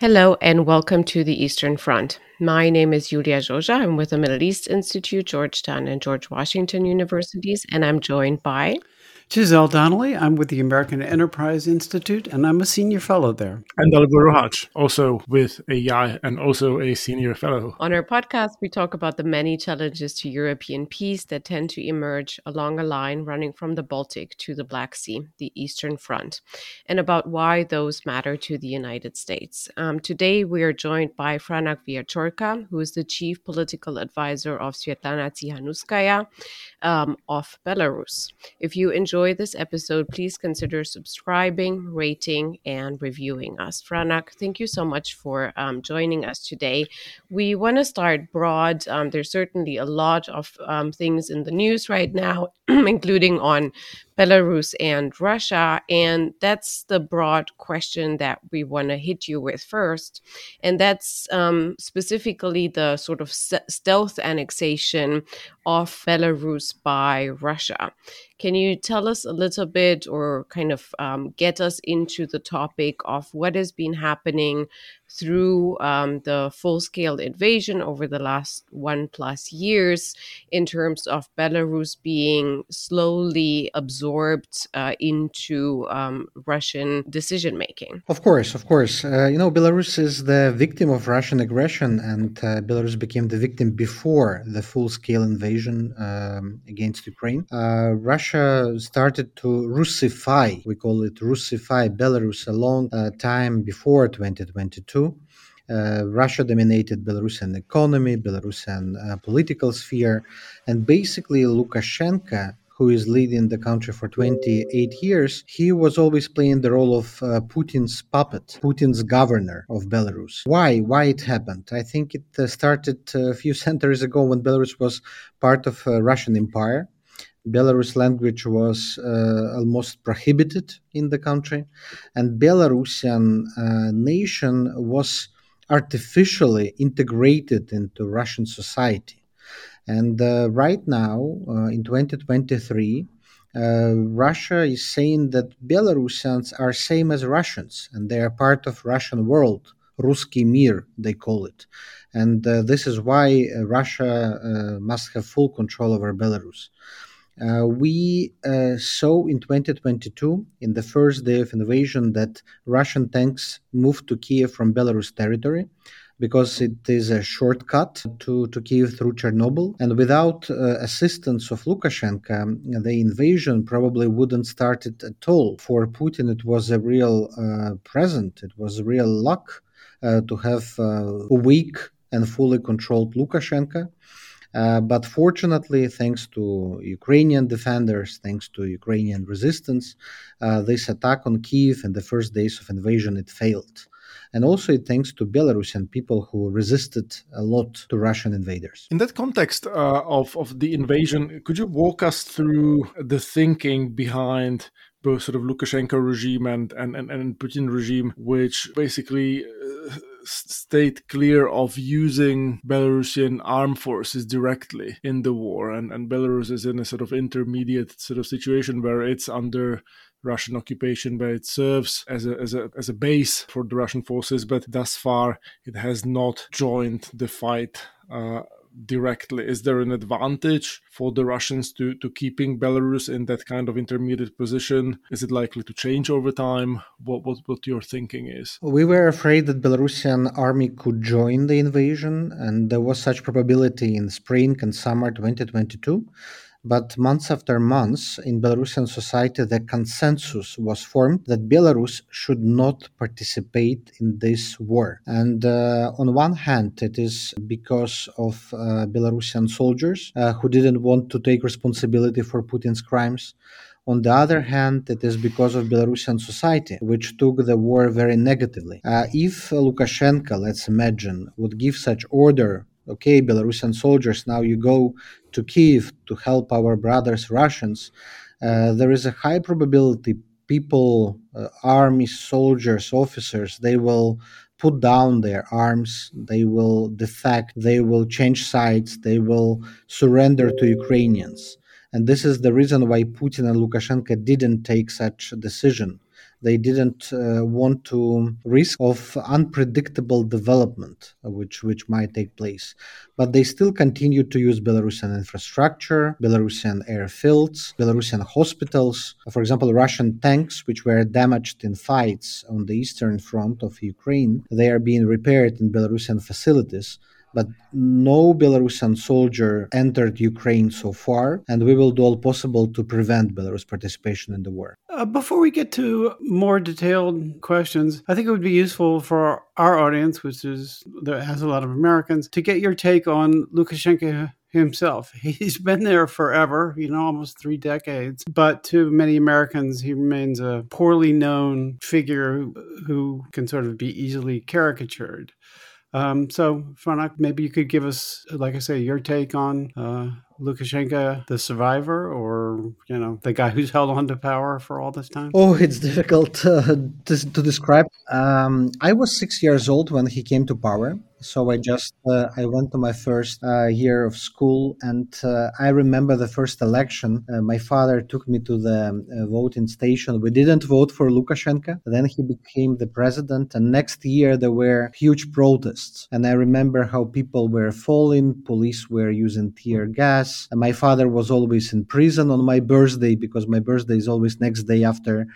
Hello and welcome to the Eastern Front. My name is Iulia Joja. I'm with the Middle East Institute, Georgetown, and George Washington Universities, and I'm joined by Giselle Donnelly. I'm with the American Enterprise Institute, and I'm a senior fellow there. And Dalibor Rohac, also with AEI and also a senior fellow. On our podcast, we talk about the many challenges to European peace that tend to emerge along a line running from the Baltic to the Black Sea, the Eastern Front, and about why those matter to the United States. Um, today, we are joined by Franak Viačorka, who is the chief political advisor of Sviatlana Tsikhanouskaya um, of Belarus. If you enjoy enjoyed this episode, please consider subscribing, rating, and reviewing us. Franak, thank you so much for um, joining us today. We want to start broad. Um, there's certainly a lot of um, things in the news right now, including on Belarus and Russia. And that's the broad question that we want to hit you with first. And that's um, specifically the sort of stealth annexation of Belarus by Russia. Can you tell us a little bit or kind of um, get us into the topic of what has been happening through um, the full scale invasion over the last one plus years in terms of Belarus being slowly absorbed uh, into um, Russian decision making. Of course, of course. Uh, you know, Belarus is the victim of Russian aggression, and uh, Belarus became the victim before the full scale invasion um, against Ukraine. Uh, Russia started to Russify, we call it Russify Belarus a long uh, time before 2022. Uh, Russia dominated Belarusian economy, Belarusian uh, political sphere, and basically Lukashenko, who is leading the country for 28 years, he was always playing the role of uh, Putin's puppet, Putin's governor of Belarus. Why? Why it happened? I think it uh, started a few centuries ago when Belarus was part of uh, Russian Empire. Belarus language was uh, almost prohibited in the country, and Belarusian uh, nation was artificially integrated into Russian society. And uh, right now, uh, in 2023, uh, Russia is saying that Belarusians are same as Russians, and they are part of Russian world. Ruski Mir, they call it. And uh, this is why Russia must have full control over Belarus. Uh, we uh, saw in 2022, in the first day of invasion, that Russian tanks moved to Kiev from Belarus territory because it is a shortcut to, to Kiev through Chernobyl. And without uh, assistance of Lukashenko, the invasion probably wouldn't start it at all. For Putin, it was a real uh, present, it was real luck uh, to have uh, a weak and fully controlled Lukashenko. Uh, but fortunately, thanks to Ukrainian defenders, thanks to Ukrainian resistance, uh, this attack on Kiev in the first days of invasion it failed. And also, thanks to Belarusian people who resisted a lot to Russian invaders. In that context uh, of, of the invasion, could you walk us through the thinking behind both sort of Lukashenko regime and, and, and, and Putin regime, which basically uh, stayed clear of using Belarusian armed forces directly in the war. And, and Belarus is in a sort of intermediate sort of situation where it's under Russian occupation, but it serves as a, as a as a base for the Russian forces. But thus far, it has not joined the fight uh, directly? Is there an advantage for the Russians to, to keeping Belarus in that kind of intermediate position? Is it likely to change over time? What, what, what your thinking is? We were afraid that Belarusian army could join the invasion, and there was such probability in spring and summer 2022. But months after months, in Belarusian society, the consensus was formed that Belarus should not participate in this war. And uh, on one hand, it is because of uh, Belarusian soldiers uh, who didn't want to take responsibility for Putin's crimes. On the other hand, it is because of Belarusian society, which took the war very negatively. Uh, if Lukashenko, let's imagine, would give such order okay, Belarusian soldiers, now you go to Kiev to help our brothers Russians, uh, there is a high probability people, uh, army soldiers, officers, they will put down their arms, they will defect, they will change sides, they will surrender to Ukrainians. And this is the reason why Putin and Lukashenko didn't take such a decision They didn't uh, want to risk of unpredictable development, which which might take place. But they still continued to use Belarusian infrastructure, Belarusian airfields, Belarusian hospitals. For example, Russian tanks, which were damaged in fights on the eastern front of Ukraine, they are being repaired in Belarusian facilities but no Belarusian soldier entered Ukraine so far, and we will do all possible to prevent Belarus participation in the war. Uh, before we get to more detailed questions, I think it would be useful for our audience, which is that has a lot of Americans, to get your take on Lukashenko himself. He's been there forever, you know, almost three decades. But to many Americans, he remains a poorly known figure who can sort of be easily caricatured. Um, so, Franak, maybe you could give us, like I say, your take on uh, Lukashenko, the survivor, or you know, the guy who's held on to power for all this time. Oh, it's difficult uh, to, to, describe. Um, I was six years old when he came to power, so I just uh, I went to my first uh, year of school, and uh, I remember the first election. Uh, my father took me to the uh, voting station. We didn't vote for Lukashenko. Then he became the president, and next year there were huge protests. And I remember how people were falling, police were using tear gas. And my father was always in prison on my birthday because my birthday is always next day after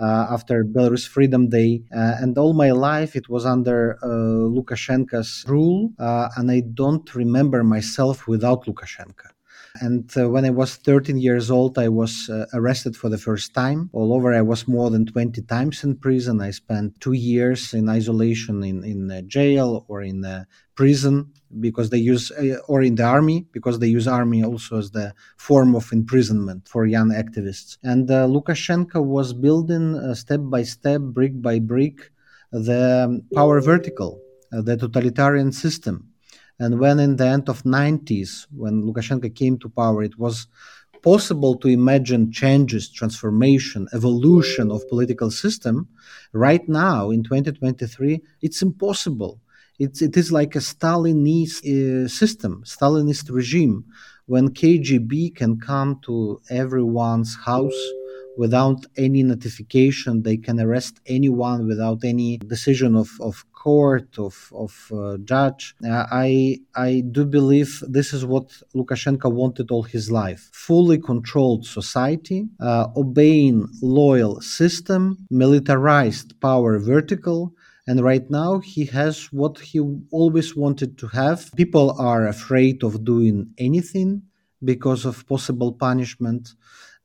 after Belarus Freedom Day. Uh, and all my life it was under uh, Lukashenko's rule, and I don't remember myself without Lukashenko. And uh, when I was 13 years old, I was uh, arrested for the first time. All over, I was more than 20 times in prison. I spent two years in isolation in, in uh, jail or in prison because they use, uh, or in the army, because they use army also as the form of imprisonment for young activists. And uh, Lukashenko was building uh, step by step, brick by brick, the power vertical, the totalitarian system and when in the end of 90s, when Lukashenko came to power, it was possible to imagine changes, transformation, evolution of political system. Right now, in 2023, it's impossible. It's, it is like a Stalinist uh, system, Stalinist regime, when KGB can come to everyone's house without any notification. They can arrest anyone without any decision of, of court of of uh, judge. Uh, I I do believe this is what Lukashenko wanted all his life: fully controlled society, uh, obeying loyal system, militarized power vertical. And right now, he has what he always wanted to have. People are afraid of doing anything because of possible punishment.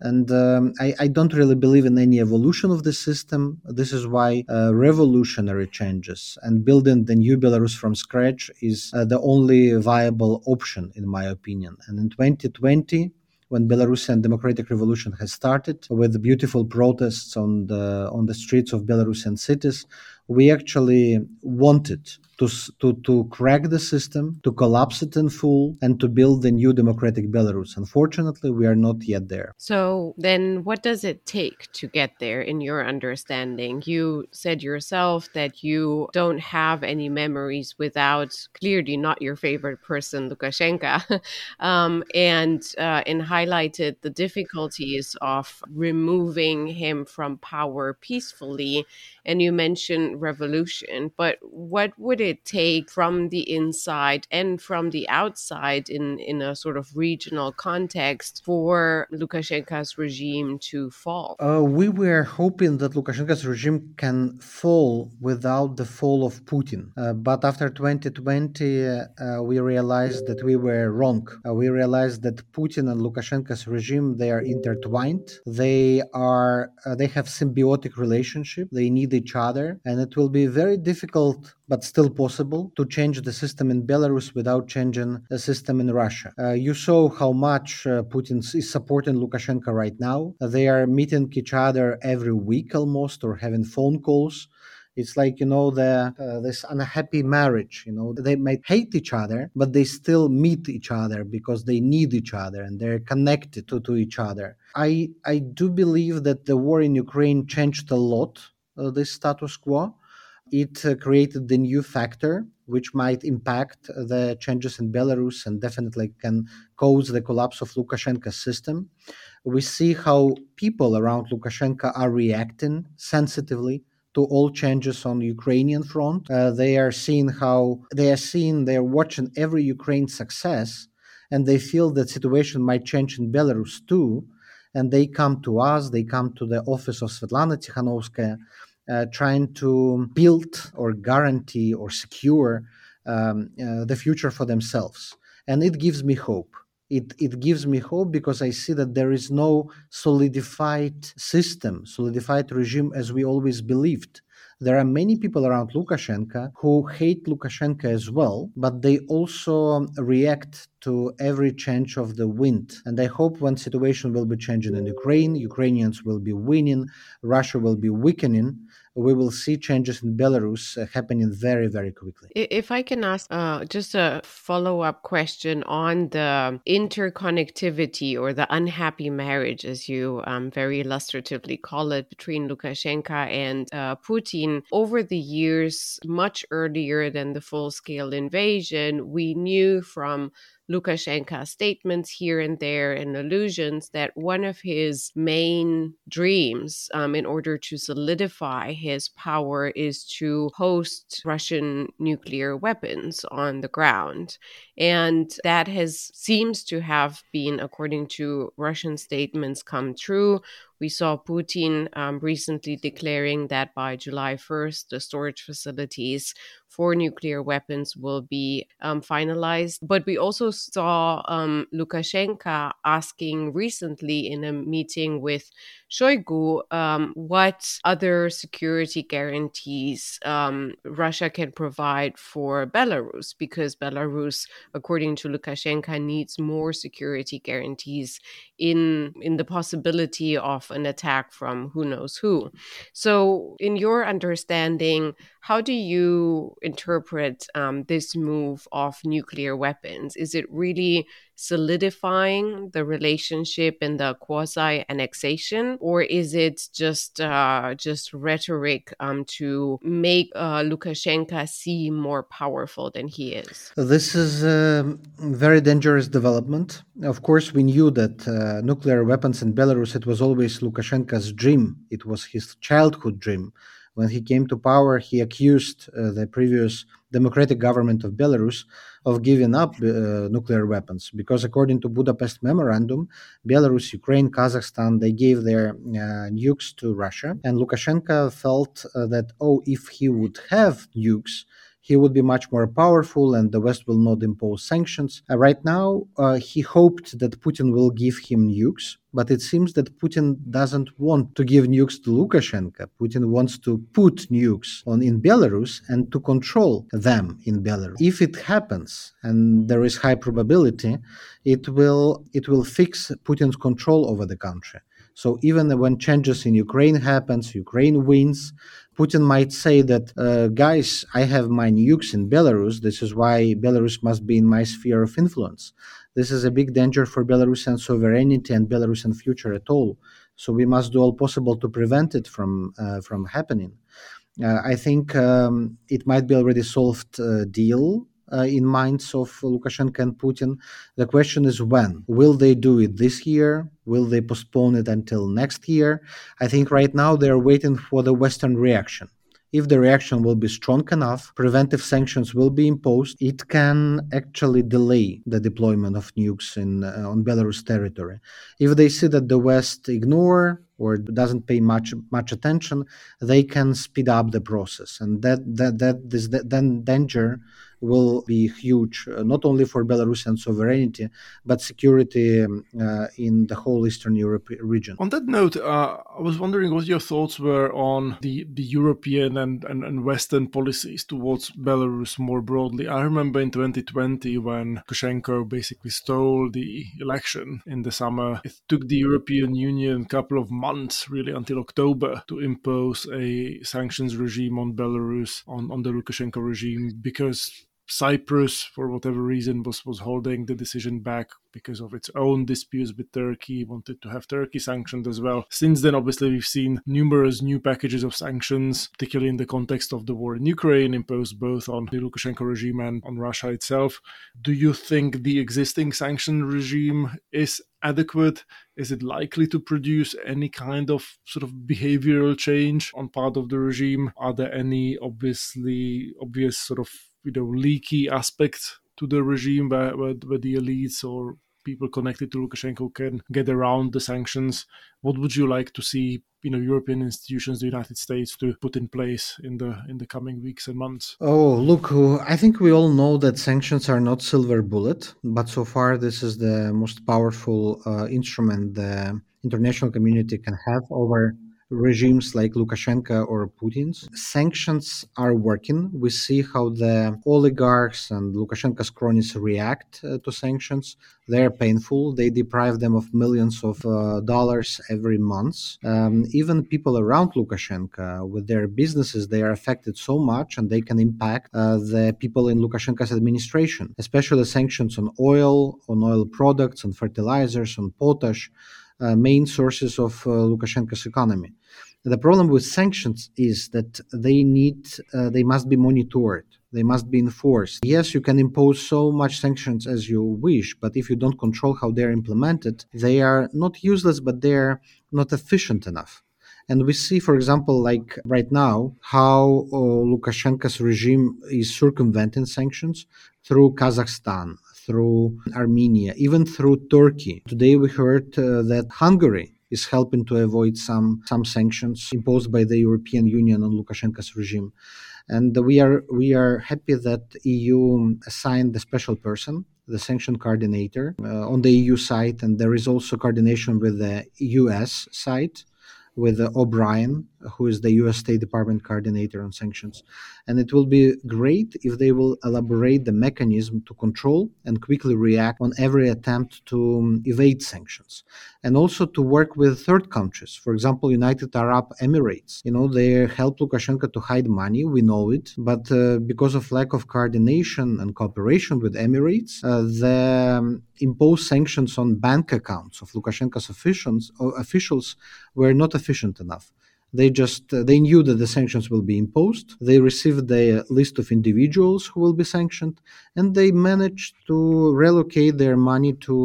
And um, I, I, don't really believe in any evolution of the system. This is why uh, revolutionary changes and building the new Belarus from scratch is uh, the only viable option, in my opinion. And in 2020, when Belarusian democratic revolution has started with beautiful protests on the on the streets of Belarusian cities, we actually wanted to, to, to crack the system, to collapse it in full, and to build the new democratic Belarus. Unfortunately, we are not yet there. So, then what does it take to get there in your understanding? You said yourself that you don't have any memories without clearly not your favorite person, Lukashenko, um, and, uh, and highlighted the difficulties of removing him from power peacefully. And you mentioned revolution, but what would it take from the inside and from the outside in, in a sort of regional context for Lukashenko's regime to fall? Uh, we were hoping that Lukashenko's regime can fall without the fall of Putin. Uh, but after 2020, uh, we realized that we were wrong. Uh, we realized that Putin and Lukashenko's regime, they are intertwined. They are, uh, they have symbiotic relationship. They need each other. And it will be very difficult but still possible to change the system in Belarus without changing the system in Russia. Uh, you saw how much uh, Putin is supporting Lukashenko right now. They are meeting each other every week almost or having phone calls. It's like you know the uh, this unhappy marriage. You know they might hate each other, but they still meet each other because they need each other and they're connected to, to each other. I I do believe that the war in Ukraine changed a lot uh, this status quo It uh, created the new factor, which might impact the changes in Belarus and definitely can cause the collapse of Lukashenko's system. We see how people around Lukashenko are reacting sensitively to all changes on the Ukrainian front. Uh, they are seeing how they are seeing they are watching every Ukraine success, and they feel that situation might change in Belarus too. And they come to us. They come to the office of Sviatlana Tsikhanouskaya, uh, trying to build or guarantee or secure um, uh, the future for themselves. And it gives me hope. It, it gives me hope because I see that there is no solidified system, solidified regime as we always believed. There are many people around Lukashenko who hate Lukashenko as well, but they also react to every change of the wind. And I hope when situation will be changing in Ukraine, Ukrainians will be winning, Russia will be weakening, we will see changes in Belarus uh, happening very, very quickly. If I can ask uh, just a follow up question on the interconnectivity or the unhappy marriage, as you um, very illustratively call it, between Lukashenko and uh, Putin, over the years, much earlier than the full scale invasion, we knew from Lukashenko's statements here and there and allusions that one of his main dreams um, in order to solidify his power is to host Russian nuclear weapons on the ground. And that has seems to have been, according to Russian statements, come true. We saw Putin um, recently declaring that by July 1st, the storage facilities for nuclear weapons will be um, finalized. But we also saw um, Lukashenko asking recently in a meeting with Shoigu um, what other security guarantees um, Russia can provide for Belarus, because Belarus, according to Lukashenko, needs more security guarantees in in the possibility of an attack from who knows who. So, in your understanding, how do you interpret um, this move of nuclear weapons? Is it really solidifying the relationship and the quasi annexation, or is it just uh, just rhetoric um, to make uh, Lukashenko seem more powerful than he is? This is a very dangerous development. Of course, we knew that uh, nuclear weapons in Belarus it was always Lukashenko's dream. It was his childhood dream when he came to power, he accused uh, the previous democratic government of Belarus of giving up uh, nuclear weapons. Because, according to Budapest Memorandum, Belarus, Ukraine, Kazakhstan they gave their uh, nukes to Russia, and Lukashenko felt uh, that oh, if he would have nukes, he would be much more powerful and the West will not impose sanctions. Uh, right now, uh, he hoped that Putin will give him nukes, but it seems that Putin doesn't want to give nukes to Lukashenko. Putin wants to put nukes on in Belarus and to control them in Belarus. If it happens, and there is high probability, it will it will fix Putin's control over the country. So even when changes in Ukraine happens, Ukraine wins, Putin might say that, uh, guys, I have my nukes in Belarus. This is why Belarus must be in my sphere of influence. This is a big danger for Belarusian sovereignty and Belarusian future at all. So we must do all possible to prevent it from uh, from happening. Uh, I think um, it might be already solved uh, deal uh, in minds of Lukashenko and Putin. The question is when. Will they do it this year? Will they postpone it until next year? I think right now they're waiting for the Western reaction. If the reaction will be strong enough, preventive sanctions will be imposed. It can actually delay the deployment of nukes in uh, on Belarus territory. If they see that the West ignore or doesn't pay much much attention, they can speed up the process, and that that that this that, then danger will be huge, uh, not only for Belarusian sovereignty, but security um, uh, in the whole Eastern Europe region. On that note, uh, I was wondering what your thoughts were on the, the European and, and, and Western policies towards Belarus more broadly. I remember in 2020 when Lukashenko basically stole the election in the summer, it took the European Union a couple of months, really, until October to impose a sanctions regime on Belarus, on, on the Lukashenko regime, because Cyprus, for whatever reason, was, was holding the decision back because of its own disputes with Turkey, wanted to have Turkey sanctioned as well. Since then, obviously, we've seen numerous new packages of sanctions, particularly in the context of the war in Ukraine, imposed both on the Lukashenko regime and on Russia itself. Do you think the existing sanction regime is adequate? Is it likely to produce any kind of sort of behavioral change on part of the regime? Are there any obviously obvious sort of you know leaky aspects to the regime where, where, where the elites or people connected to Lukashenko can get around the sanctions. What would you like to see, you know, European institutions, the United States, to put in place in the in the coming weeks and months? Oh, look, I think we all know that sanctions are not silver bullet, but so far this is the most powerful uh, instrument the international community can have over regimes like Lukashenko or Putin's. Sanctions are working. We see how the oligarchs and Lukashenko's cronies react uh, to sanctions. They're painful. They deprive them of millions of uh, dollars every month. Um, even people around Lukashenko with their businesses, they are affected so much and they can impact uh, the people in Lukashenko's administration, especially sanctions on oil, on oil products, on fertilizers, on potash. Uh, main sources of uh, Lukashenko's economy. The problem with sanctions is that they need, uh, they must be monitored. They must be enforced. Yes, you can impose so much sanctions as you wish, but if you don't control how they're implemented, they are not useless, but they're not efficient enough. And we see, for example, like right now, how uh, Lukashenko's regime is circumventing sanctions through Kazakhstan, through Armenia, even through Turkey. Today we heard uh, that Hungary is helping to avoid some, some sanctions imposed by the European Union on Lukashenko's regime. And we are we are happy that EU assigned the special person, the sanction coordinator, uh, on the EU side, and there is also coordination with the US side with uh, O'Brien, who is the US State Department coordinator on sanctions. And it will be great if they will elaborate the mechanism to control and quickly react on every attempt to um, evade sanctions. And also to work with third countries, for example, United Arab Emirates. You know, they help Lukashenko to hide money, we know it, but uh, because of lack of coordination and cooperation with Emirates, uh, the um, imposed sanctions on bank accounts of Lukashenko's officials, uh, officials were not efficient enough. They just uh, they knew that the sanctions will be imposed. They received the list of individuals who will be sanctioned, and they managed to relocate their money to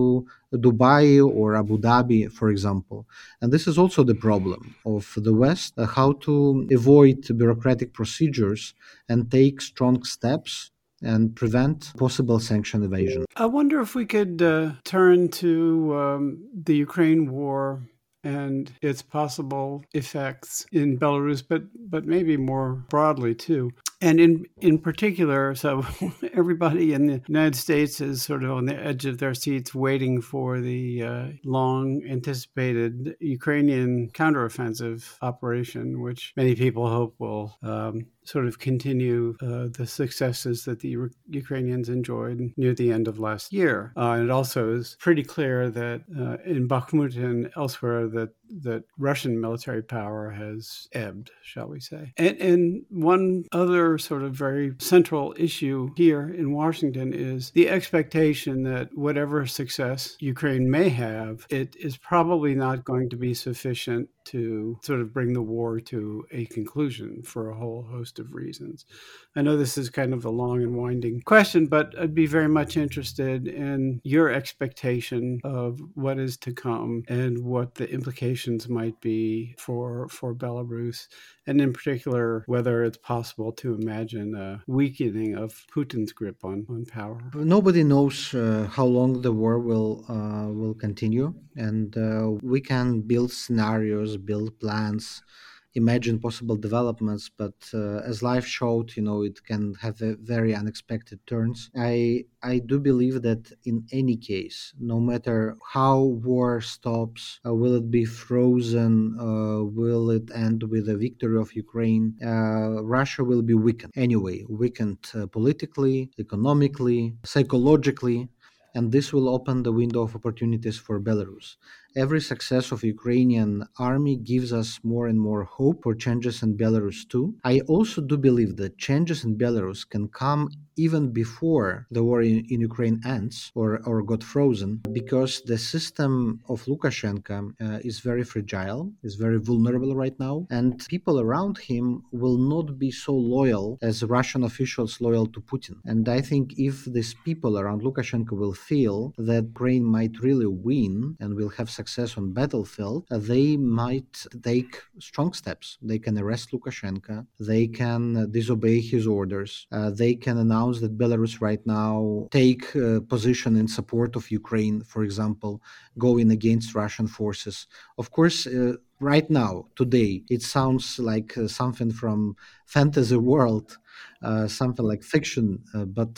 Dubai or Abu Dhabi, for example. And this is also the problem of the West: uh, how to avoid bureaucratic procedures and take strong steps and prevent possible sanction evasion. I wonder if we could uh, turn to um, the Ukraine war and its possible effects in Belarus, but but maybe more broadly too. And in in particular, so everybody in the United States is sort of on the edge of their seats, waiting for the uh, long anticipated Ukrainian counteroffensive operation, which many people hope will um, sort of continue uh, the successes that the Ukrainians enjoyed near the end of last year. Uh, and it also is pretty clear that uh, in Bakhmut and elsewhere that that Russian military power has ebbed, shall we say. And, and one other sort of very central issue here in Washington is the expectation that whatever success Ukraine may have, it is probably not going to be sufficient to sort of bring the war to a conclusion for a whole host of reasons. I know this is kind of a long and winding question, but I'd be very much interested in your expectation of what is to come and what the implications might be for for Belarus, and in particular whether it's possible to imagine a weakening of Putin's grip on, on power. Nobody knows uh, how long the war will uh, will continue, and uh, we can build scenarios, build plans imagine possible developments but uh, as life showed you know it can have very unexpected turns i i do believe that in any case no matter how war stops uh, will it be frozen uh, will it end with a victory of ukraine uh, russia will be weakened anyway weakened uh, politically economically psychologically and this will open the window of opportunities for Belarus. Every success of Ukrainian army gives us more and more hope for changes in Belarus too. I also do believe that changes in Belarus can come even before the war in, in Ukraine ends or, or got frozen because the system of Lukashenko uh, is very fragile, is very vulnerable right now, and people around him will not be so loyal as Russian officials loyal to Putin. And I think if these people around Lukashenko will feel that Ukraine might really win and will have success on battlefield, uh, they might take strong steps. They can arrest Lukashenko, they can disobey his orders, uh, they can announce that Belarus right now take a position in support of Ukraine, for example, going against Russian forces. Of course, uh, right now, today, it sounds like uh, something from fantasy world, uh, something like fiction, uh, but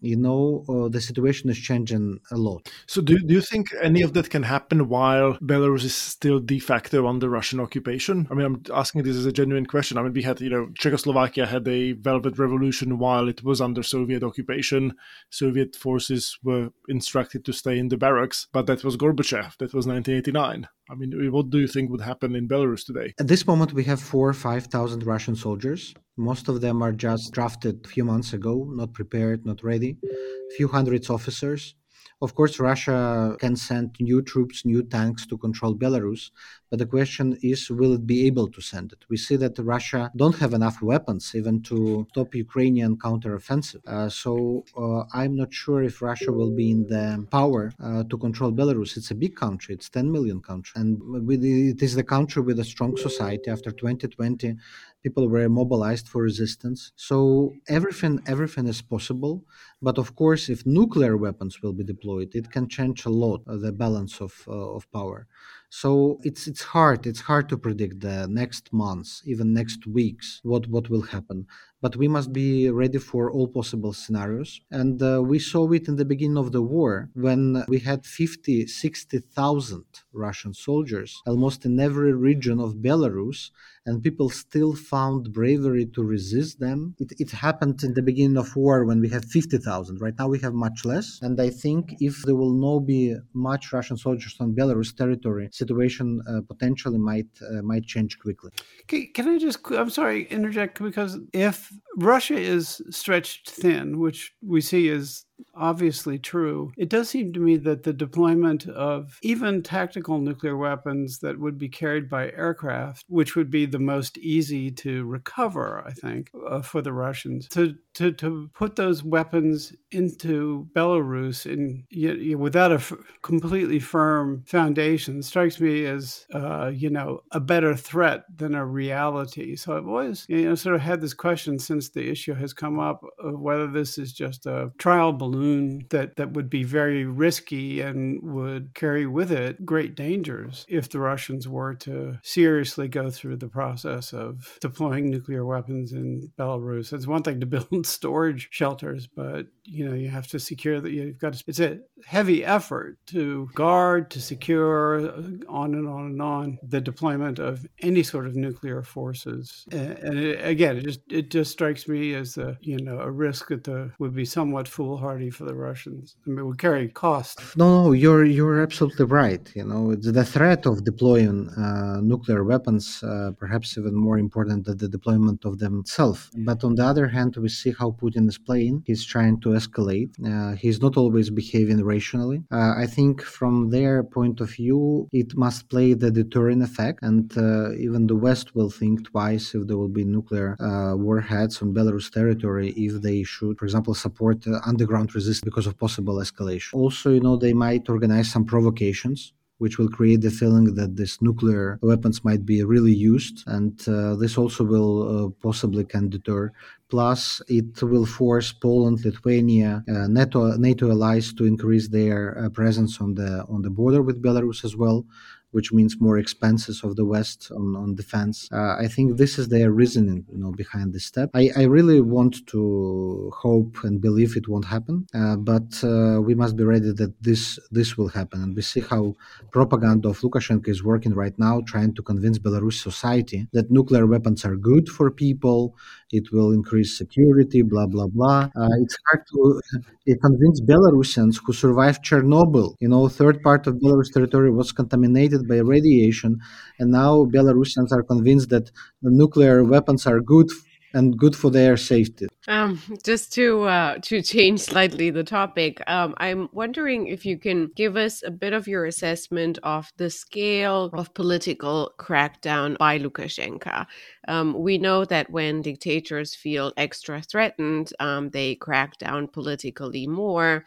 you know uh, the situation is changing a lot. So do, do you think any of that can happen while belarus is still de facto under russian occupation? I mean i'm asking this as a genuine question. I mean we had you know czechoslovakia had a velvet revolution while it was under soviet occupation. Soviet forces were instructed to stay in the barracks but that was gorbachev. That was 1989 I mean, what do you think would happen in Belarus today? At this moment, we have four or 5,000 Russian soldiers. Most of them are just drafted a few months ago, not prepared, not ready. A few hundreds officers. Of course, Russia can send new troops, new tanks to control Belarus, but the question is, will it be able to send it? We see that Russia don't have enough weapons even to stop Ukrainian counteroffensive. Uh, so uh, I'm not sure if Russia will be in the power uh, to control Belarus. It's a big country; it's 10 million country, and it is the country with a strong society. After 2020, people were mobilized for resistance. So everything, everything is possible. But of course, if nuclear weapons will be deployed, it can change a lot uh, the balance of uh, of power. So it's it's hard. It's hard to predict the next months, even next weeks, what what will happen. But we must be ready for all possible scenarios. And uh, we saw it in the beginning of the war when we had 50, 60,000 Russian soldiers almost in every region of Belarus, and people still found bravery to resist them. It, it happened in the beginning of war when we had 50,000. Right now we have much less. And I think if there will not be much Russian soldiers on Belarus territory, situation uh, potentially might uh, might change quickly. Can, can I just? I'm sorry, interject because if Russia is stretched thin, which we see as obviously true. It does seem to me that the deployment of even tactical nuclear weapons that would be carried by aircraft, which would be the most easy to recover, I think, uh, for the Russians, to, to, to put those weapons into Belarus in, you, without a f- completely firm foundation strikes me as, uh, you know, a better threat than a reality. So I've always, you know, sort of had this question since the issue has come up of whether this is just a trial balloon balloon that, that would be very risky and would carry with it great dangers if the Russians were to seriously go through the process of deploying nuclear weapons in Belarus. It's one thing to build storage shelters, but you know you have to secure that you've got to, it's a heavy effort to guard, to secure, uh, on and on and on the deployment of any sort of nuclear forces. And, and it, again, it just it just strikes me as a you know a risk that the, would be somewhat foolhardy for the Russians. I mean, it would carry cost. No, no, you're you're absolutely right. You know, it's the threat of deploying uh, nuclear weapons, uh, perhaps even more important than the deployment of them itself. But on the other hand, we see how Putin is playing. He's trying to escalate. Uh, he's not always behaving rationally. Uh, I think from their point of view, it must play the deterrent effect, and uh, even the West will think twice if there will be nuclear uh, warheads on Belarus territory if they should, for example, support underground resist because of possible escalation. Also, you know, they might organize some provocations which will create the feeling that these nuclear weapons might be really used, and uh, this also will uh, possibly can deter. Plus, it will force Poland, Lithuania, uh, NATO NATO allies to increase their uh, presence on the on the border with Belarus as well, which means more expenses of the West on, on defense. Uh, I think this is their reasoning, you know, behind this step. I, I really want to hope and believe it won't happen, uh, but uh, we must be ready that this this will happen. And we see how propaganda of Lukashenko is working right now, trying to convince Belarus society that nuclear weapons are good for people, it will increase security, blah, blah, blah. Uh, it's hard to convince Belarusians who survived Chernobyl. You know, third part of Belarus territory was contaminated by radiation, and now Belarusians are convinced that nuclear weapons are good and good for their safety. Um, just to uh, to change slightly the topic, um, I'm wondering if you can give us a bit of your assessment of the scale of political crackdown by Lukashenko. Um, we know that when dictators feel extra threatened, um, they crack down politically more.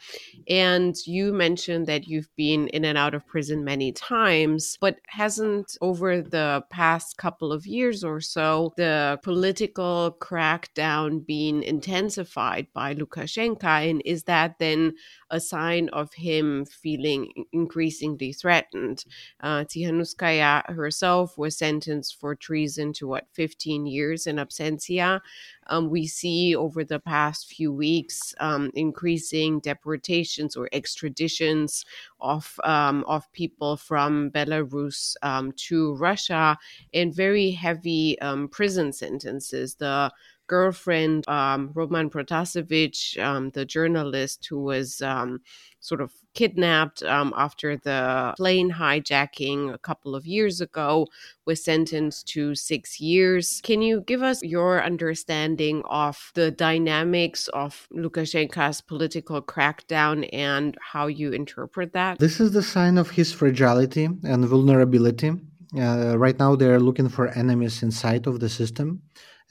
And you mentioned that you've been in and out of prison many times, but hasn't over the past couple of years or so the political crackdown been intensified by Lukashenko? And is that then a sign of him feeling increasingly threatened? Uh, Tsikhanouskaya herself was sentenced for treason to what, 15 years in absentia. Um, we see over the past few weeks um, increasing deportations or extraditions of um, of people from Belarus um, to Russia and very heavy um, prison sentences. The girlfriend, um, Roman Protasevich, um, the journalist who was um, sort of kidnapped um, after the plane hijacking a couple of years ago, was sentenced to six years. Can you give us your understanding of the dynamics of Lukashenko's political crackdown and how you interpret that? This is the sign of his fragility and vulnerability. Uh, right now, they're looking for enemies inside of the system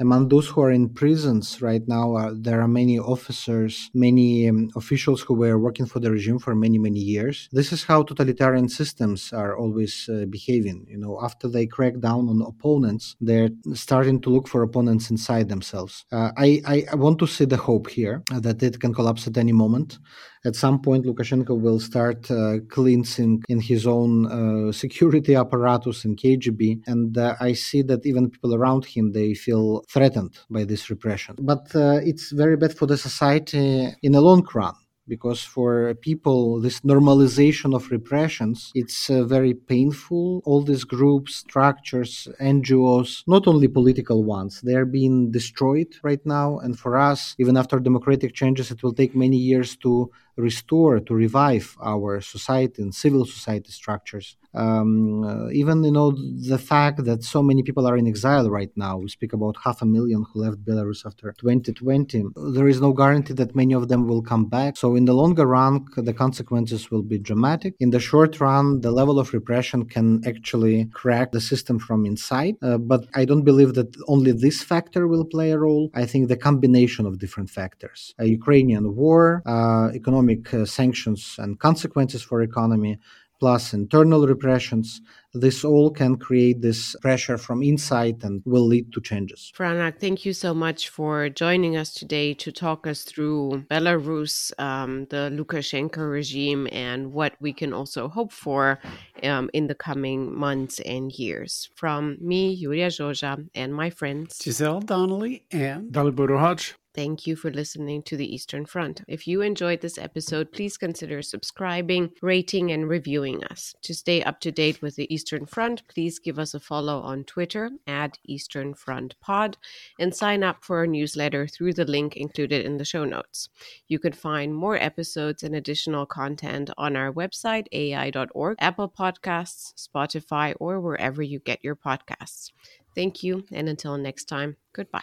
among those who are in prisons right now, uh, there are many officers, many um, officials who were working for the regime for many, many years. This is how totalitarian systems are always uh, behaving. You know, after they crack down on opponents, they're starting to look for opponents inside themselves. Uh, I, I, I want to see the hope here that it can collapse at any moment at some point Lukashenko will start uh, cleansing in his own uh, security apparatus in KGB, and uh, I see that even people around him they feel threatened by this repression. But uh, it's very bad for the society in the long run because for people this normalization of repressions it's uh, very painful. All these groups structures ngos not only political ones they are being destroyed right now. And for us even after democratic changes it will take many years to restore to revive our society and civil society structures. Um, uh, even you know the fact that so many people are in exile right now we speak about half a million who left belarus after 2020 there is no guarantee that many of them will come back. So in the longer run the consequences will be dramatic. In the short run the level of repression can actually crack the system from inside. Uh, but i don't believe that only this factor will play a role. I think the combination of different factors a ukrainian war uh, economic uh, sanctions and consequences for economy plus internal repressions, this all can create this pressure from inside and will lead to changes. Franak, thank you so much for joining us today to talk us through Belarus, um, the Lukashenko regime, and what we can also hope for um, in the coming months and years. From me, Iulia Joja, and my friends Giselle Donnelly and Dalibor Rohac. Thank you for listening to the Eastern Front. If you enjoyed this episode, please consider subscribing, rating, and reviewing us. To stay up to date with the Eastern Front, please give us a follow on Twitter at Eastern Front Pod and sign up for our newsletter through the link included in the show notes. You can find more episodes and additional content on our website, aei.org, Apple Podcasts, Spotify, or wherever you get your podcasts. Thank you, and until next time, goodbye.